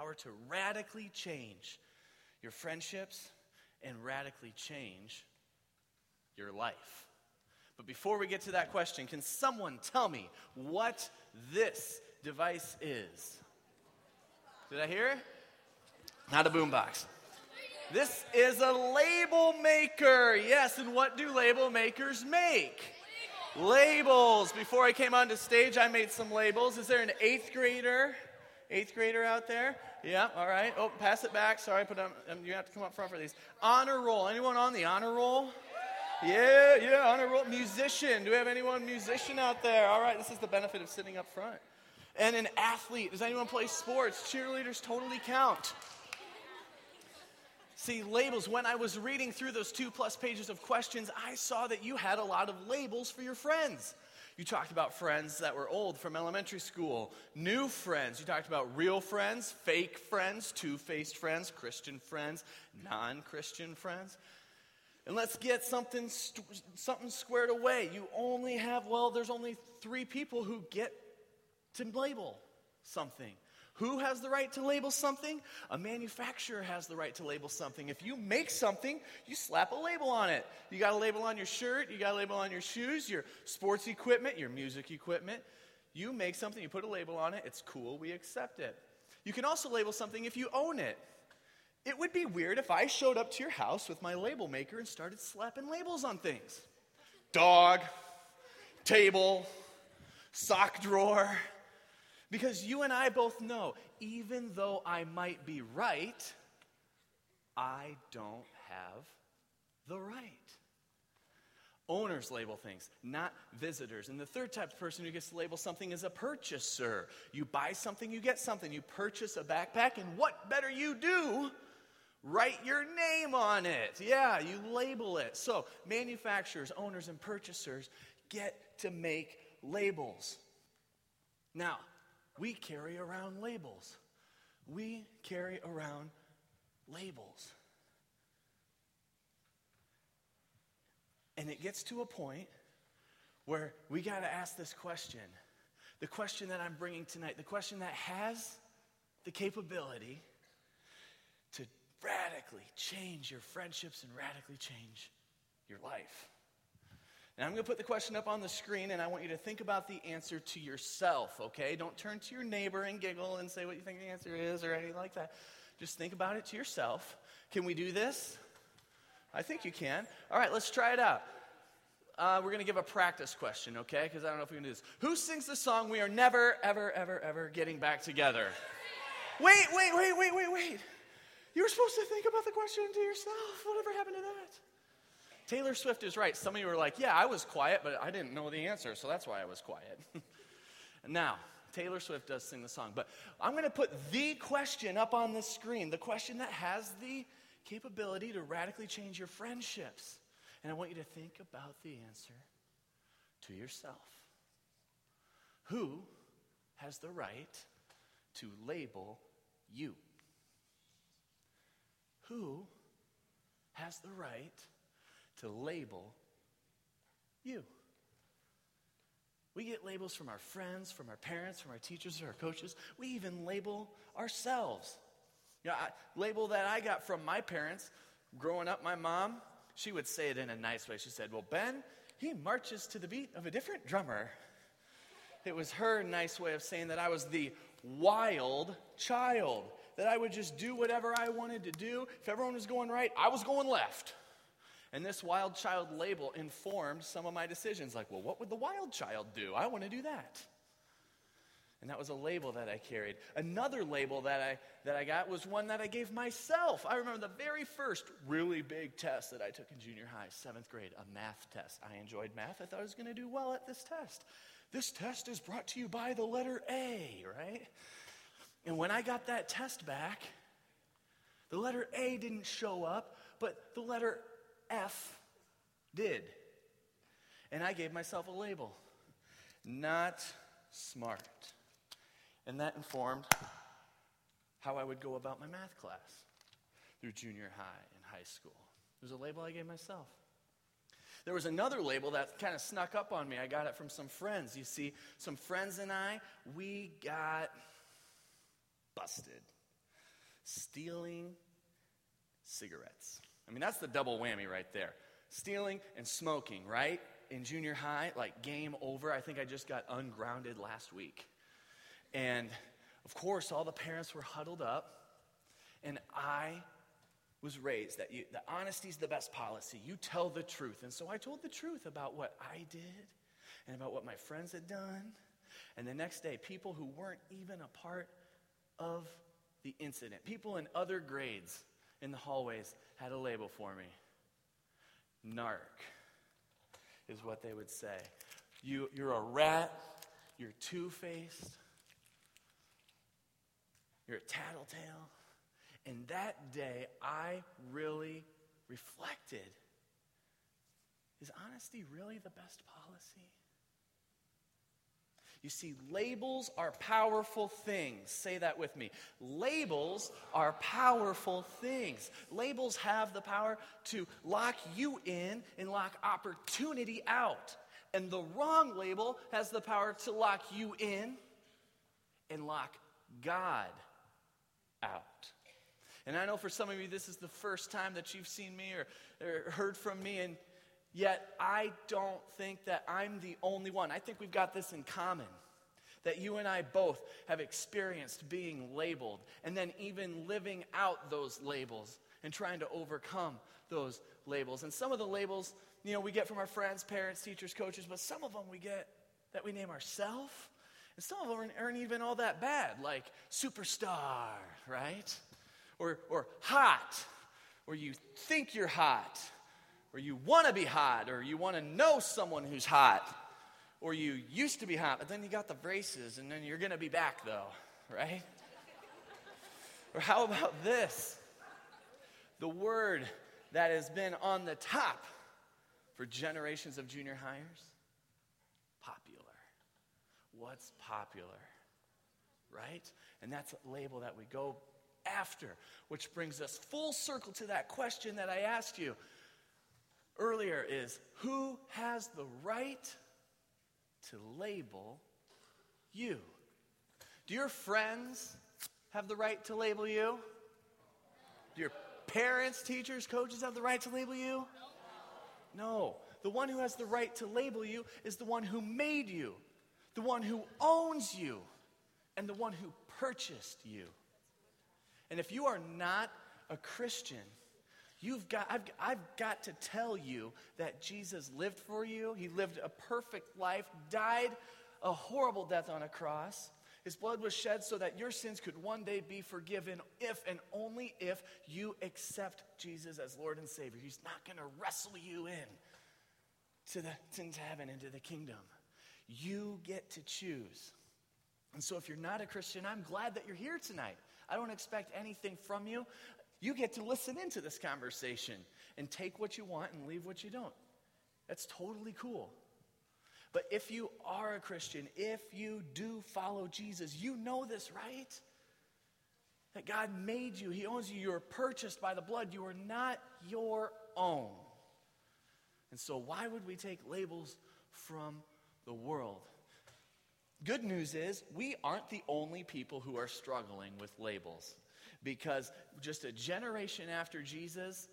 power to radically change your friendships and radically change your life. But before we get to that question, can someone tell me what this device is? Did I hear it? Not a boombox. This is a label maker. Yes, and what do label makers make? Labels. Before I came onto stage, I made some labels. Is there an eighth grader? Eighth grader out there? Yeah, all right. Oh, pass it back. Sorry, put on, um, you have to come up front for these. Honor roll. Anyone on the honor roll? Yeah, yeah, honor roll. Musician. Do we have anyone musician out there? All right, this is the benefit of sitting up front. And an athlete. Does anyone play sports? Cheerleaders totally count. See, labels, when I was reading through those two plus pages of questions, I saw that you had a lot of labels for your friends. You talked about friends that were old from elementary school, new friends. You talked about real friends, fake friends, two faced friends, Christian friends, non Christian friends. And let's get something, something squared away. You only have, well, there's only three people who get to label something. Who has the right to label something? A manufacturer has the right to label something. If you make something, you slap a label on it. You got a label on your shirt, you got a label on your shoes, your sports equipment, your music equipment. You make something, you put a label on it, it's cool, we accept it. You can also label something if you own it. It would be weird if I showed up to your house with my label maker and started slapping labels on things dog, table, sock drawer. Because you and I both know, even though I might be right, I don't have the right. Owners label things, not visitors. And the third type of person who gets to label something is a purchaser. You buy something, you get something. You purchase a backpack, and what better you do? Write your name on it. Yeah, you label it. So, manufacturers, owners, and purchasers get to make labels. Now, we carry around labels. We carry around labels. And it gets to a point where we got to ask this question. The question that I'm bringing tonight, the question that has the capability to radically change your friendships and radically change your life. And I'm going to put the question up on the screen, and I want you to think about the answer to yourself, okay? Don't turn to your neighbor and giggle and say what you think the answer is or anything like that. Just think about it to yourself. Can we do this? I think you can. All right, let's try it out. Uh, we're going to give a practice question, okay? Because I don't know if we can do this. Who sings the song, We Are Never, Ever, Ever, Ever Getting Back Together? Wait, wait, wait, wait, wait, wait. You were supposed to think about the question to yourself. Whatever happened to that? Taylor Swift is right. Some of you were like, yeah, I was quiet, but I didn't know the answer, so that's why I was quiet. now, Taylor Swift does sing the song, but I'm going to put the question up on the screen, the question that has the capability to radically change your friendships. And I want you to think about the answer to yourself. Who has the right to label you? Who has the right to label you. We get labels from our friends, from our parents, from our teachers, or our coaches. We even label ourselves. You know, I, label that I got from my parents. Growing up, my mom, she would say it in a nice way. She said, Well, Ben, he marches to the beat of a different drummer. It was her nice way of saying that I was the wild child, that I would just do whatever I wanted to do. If everyone was going right, I was going left. And this wild child label informed some of my decisions. Like, well, what would the wild child do? I want to do that. And that was a label that I carried. Another label that I, that I got was one that I gave myself. I remember the very first really big test that I took in junior high, seventh grade, a math test. I enjoyed math. I thought I was going to do well at this test. This test is brought to you by the letter A, right? And when I got that test back, the letter A didn't show up, but the letter F did. And I gave myself a label not smart. And that informed how I would go about my math class through junior high and high school. It was a label I gave myself. There was another label that kind of snuck up on me. I got it from some friends. You see, some friends and I, we got busted. stealing cigarettes. I mean, that's the double whammy right there. Stealing and smoking, right? In junior high, like game over. I think I just got ungrounded last week. And of course, all the parents were huddled up, and I was raised that, you, that honesty is the best policy. You tell the truth. And so I told the truth about what I did and about what my friends had done. And the next day, people who weren't even a part of the incident, people in other grades in the hallways had a label for me. Narc is what they would say. You, you're a rat, you're two faced, you're a tattletale. And that day, I really reflected is honesty really the best policy? You see, labels are powerful things. Say that with me. Labels are powerful things. Labels have the power to lock you in and lock opportunity out. And the wrong label has the power to lock you in and lock God out. And I know for some of you, this is the first time that you've seen me or, or heard from me, and Yet I don't think that I'm the only one. I think we've got this in common. That you and I both have experienced being labeled and then even living out those labels and trying to overcome those labels. And some of the labels, you know, we get from our friends, parents, teachers, coaches, but some of them we get that we name ourselves. And some of them aren't even all that bad, like superstar, right? Or, or hot, or you think you're hot or you want to be hot, or you want to know someone who's hot, or you used to be hot, but then you got the braces, and then you're going to be back, though, right? or how about this? The word that has been on the top for generations of junior hires popular. What's popular? Right? And that's a label that we go after, which brings us full circle to that question that I asked you earlier is who has the right to label you? Do your friends have the right to label you? Do your parents, teachers, coaches have the right to label you? No. The one who has the right to label you is the one who made you, the one who owns you, and the one who purchased you. And if you are not a Christian, You've got, I've, I've got to tell you that Jesus lived for you. He lived a perfect life, died a horrible death on a cross. His blood was shed so that your sins could one day be forgiven if and only if you accept Jesus as Lord and Savior. He's not going to wrestle you in to, the, into heaven, into the kingdom. You get to choose. And so, if you're not a Christian, I'm glad that you're here tonight. I don't expect anything from you. You get to listen into this conversation and take what you want and leave what you don't. That's totally cool. But if you are a Christian, if you do follow Jesus, you know this, right? That God made you, He owns you, you're purchased by the blood, you are not your own. And so, why would we take labels from the world? Good news is, we aren't the only people who are struggling with labels because just a generation after Jesus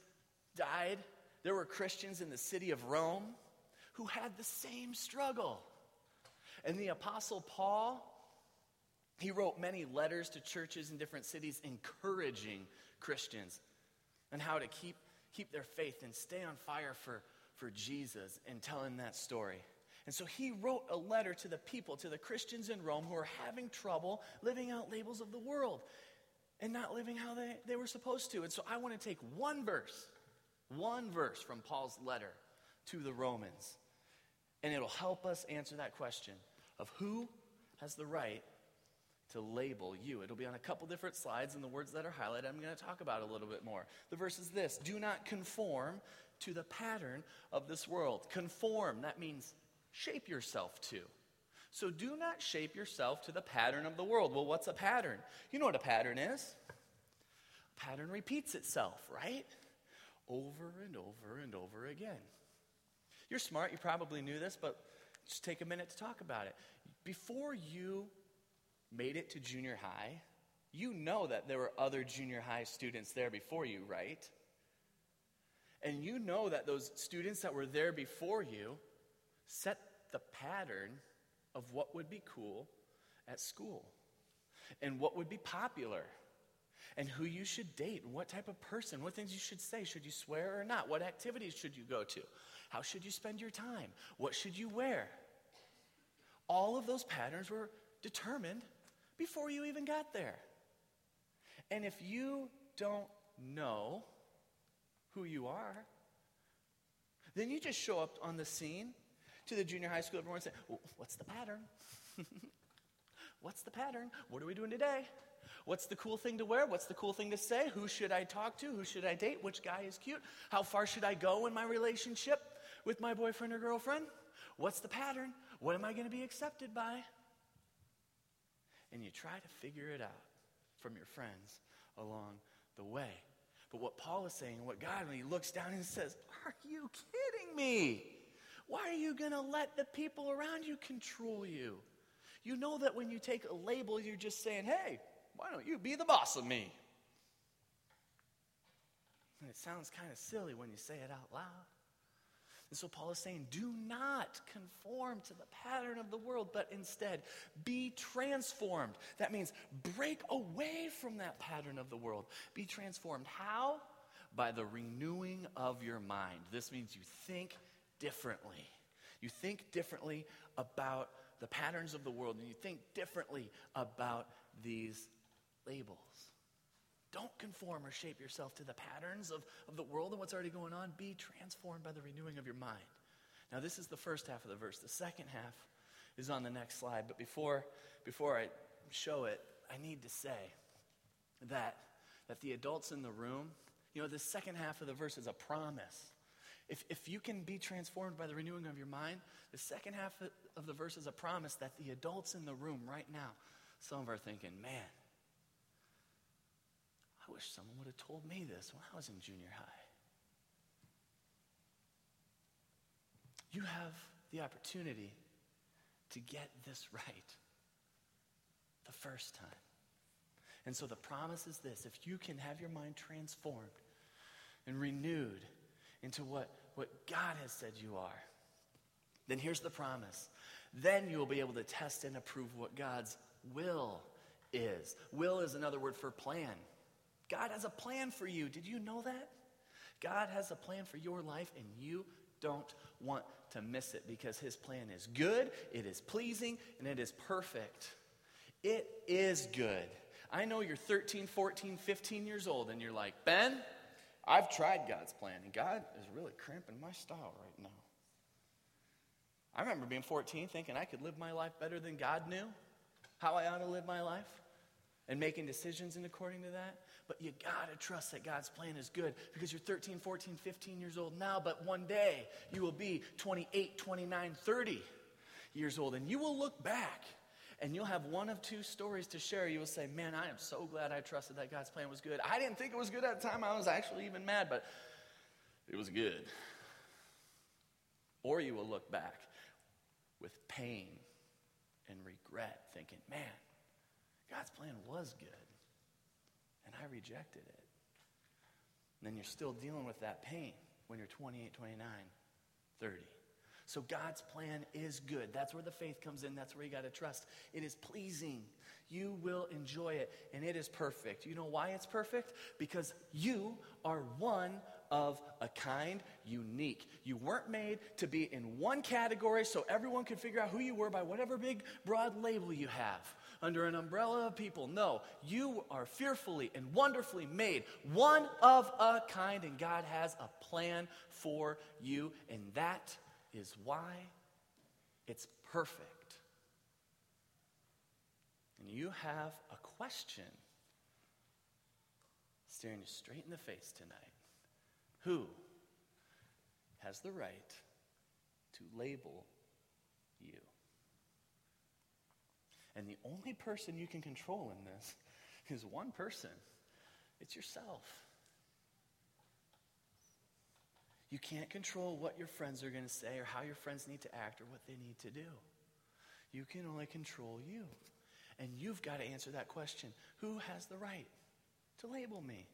died, there were Christians in the city of Rome who had the same struggle. And the Apostle Paul, he wrote many letters to churches in different cities encouraging Christians on how to keep, keep their faith and stay on fire for, for Jesus and telling that story. And so he wrote a letter to the people, to the Christians in Rome who are having trouble living out labels of the world and not living how they, they were supposed to. And so I want to take one verse, one verse from Paul's letter to the Romans, and it'll help us answer that question of who has the right to label you. It'll be on a couple different slides, and the words that are highlighted, I'm going to talk about a little bit more. The verse is this Do not conform to the pattern of this world. Conform, that means shape yourself to. So do not shape yourself to the pattern of the world. Well, what's a pattern? You know what a pattern is. A pattern repeats itself, right? Over and over and over again. You're smart, you probably knew this, but just take a minute to talk about it. Before you made it to junior high, You know that there were other junior high students there before you, right? And you know that those students that were there before you set the pattern of what would be cool at school and what would be popular and who you should date and what type of person, what things you should say. Should you swear or not? What activities should you go to? How should you spend your time? What should you wear? All of those patterns were determined before you even got there. And if you don't know who you are, then you just show up on the scene to the junior high school, everyone well, What's the pattern? What's the pattern? What are we doing today? What's the cool thing to wear? What's the cool thing to say? Who should I talk to? Who should I date? Which guy is cute? How far should I go in my relationship with my boyfriend or girlfriend? What's the pattern? What am I going to be accepted by? And you try to figure it out from your friends along the way. But what Paul is saying, what God, when he looks down and says, Are you kidding me? Why are you going to let the people around you control you? You know that when you take a label, you're just saying, Hey, why don't you be the boss of me? And it sounds kind of silly when you say it out loud. And so Paul is saying, do not conform to the pattern of the world, but instead be transformed. That means break away from that pattern of the world. Be transformed. How? By the renewing of your mind. This means you think differently. You think differently about the patterns of the world, and you think differently about these labels. Don't conform or shape yourself to the patterns of, of the world and what's already going on. Be transformed by the renewing of your mind. Now, this is the first half of the verse. The second half is on the next slide. But before, before I show it, I need to say that, that the adults in the room, you know, the second half of the verse is a promise. If, if you can be transformed by the renewing of your mind, the second half of the verse is a promise that the adults in the room right now, some of are thinking, man, I wish someone would have told me this when I was in junior high. You have the opportunity to get this right the first time. And so the promise is this if you can have your mind transformed and renewed into what, what God has said you are, then here's the promise. Then you will be able to test and approve what God's will is. Will is another word for plan. God has a plan for you. Did you know that? God has a plan for your life, and you don't want to miss it because His plan is good, it is pleasing, and it is perfect. It is good. I know you're 13, 14, 15 years old, and you're like, Ben, I've tried God's plan, and God is really cramping my style right now. I remember being 14 thinking I could live my life better than God knew how I ought to live my life and making decisions in according to that. But you got to trust that God's plan is good because you're 13, 14, 15 years old now, but one day you will be 28, 29, 30 years old, and you will look back and you'll have one of two stories to share. You will say, Man, I am so glad I trusted that God's plan was good. I didn't think it was good at the time. I was actually even mad, but it was good. Or you will look back with pain and regret, thinking, Man, God's plan was good and I rejected it. And then you're still dealing with that pain when you're 28, 29, 30. So God's plan is good. That's where the faith comes in. That's where you got to trust. It is pleasing. You will enjoy it, and it is perfect. You know why it's perfect? Because you are one of a kind, unique. You weren't made to be in one category so everyone could figure out who you were by whatever big, broad label you have under an umbrella of people. No, you are fearfully and wonderfully made, one of a kind, and God has a plan for you, and that is why it's perfect. And you have a question staring you straight in the face tonight. Who has the right to label you? And the only person you can control in this is one person it's yourself. You can't control what your friends are going to say or how your friends need to act or what they need to do. You can only control you. And you've got to answer that question Who has the right to label me?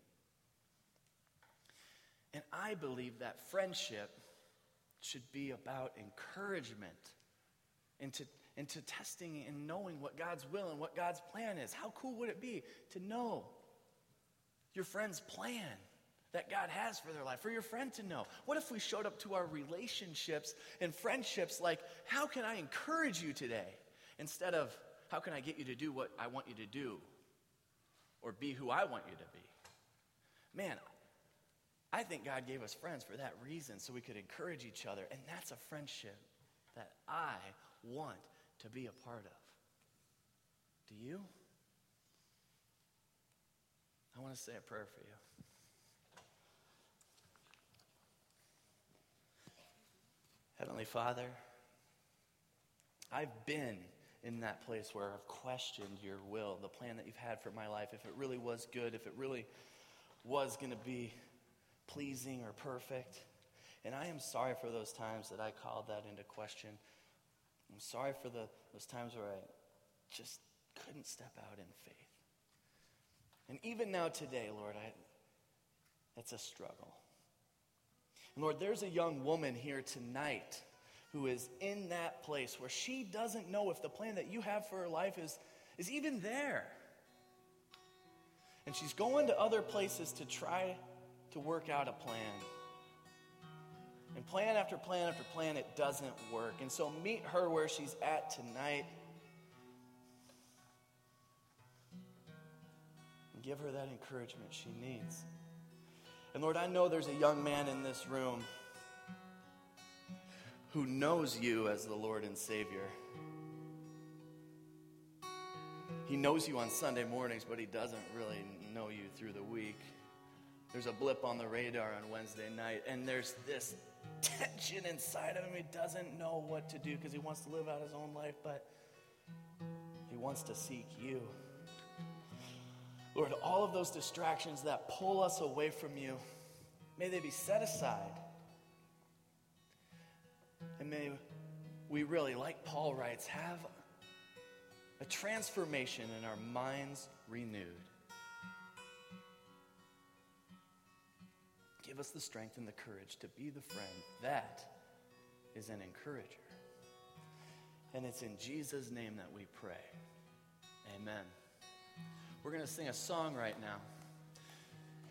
And I believe that friendship should be about encouragement into, into testing and knowing what God's will and what God's plan is. How cool would it be to know your friend's plan that God has for their life, for your friend to know? What if we showed up to our relationships and friendships like, How can I encourage you today? instead of, How can I get you to do what I want you to do or be who I want you to be? Man, I think God gave us friends for that reason, so we could encourage each other. And that's a friendship that I want to be a part of. Do you? I want to say a prayer for you. Heavenly Father, I've been in that place where I've questioned your will, the plan that you've had for my life, if it really was good, if it really was going to be pleasing or perfect. And I am sorry for those times that I called that into question. I'm sorry for the, those times where I just couldn't step out in faith. And even now, today, Lord, I, it's a struggle. And Lord, there's a young woman here tonight who is in that place where she doesn't know if the plan that you have for her life is, is even there. And she's going to other places to try to work out a plan. And plan after plan after plan, it doesn't work. And so meet her where she's at tonight. And give her that encouragement she needs. And Lord, I know there's a young man in this room who knows you as the Lord and Savior. He knows you on Sunday mornings, but he doesn't really know you through the week. There's a blip on the radar on Wednesday night, and there's this tension inside of him. He doesn't know what to do because he wants to live out his own life, but he wants to seek you. Lord, all of those distractions that pull us away from you, may they be set aside. And may we really, like Paul writes, have a transformation in our minds renewed. Give us the strength and the courage to be the friend that is an encourager. And it's in Jesus' name that we pray. Amen. We're going to sing a song right now.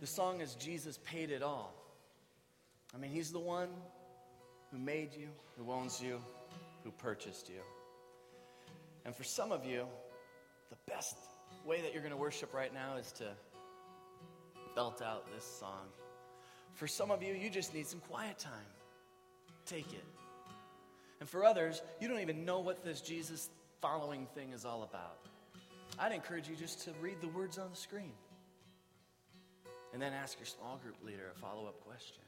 The song is Jesus Paid It All. I mean, He's the one who made you, who owns you, who purchased you. And for some of you, the best way that you're going to worship right now is to belt out this song. For some of you, you just need some quiet time. Take it. And for others, you don't even know what this Jesus following thing is all about. I'd encourage you just to read the words on the screen and then ask your small group leader a follow up question.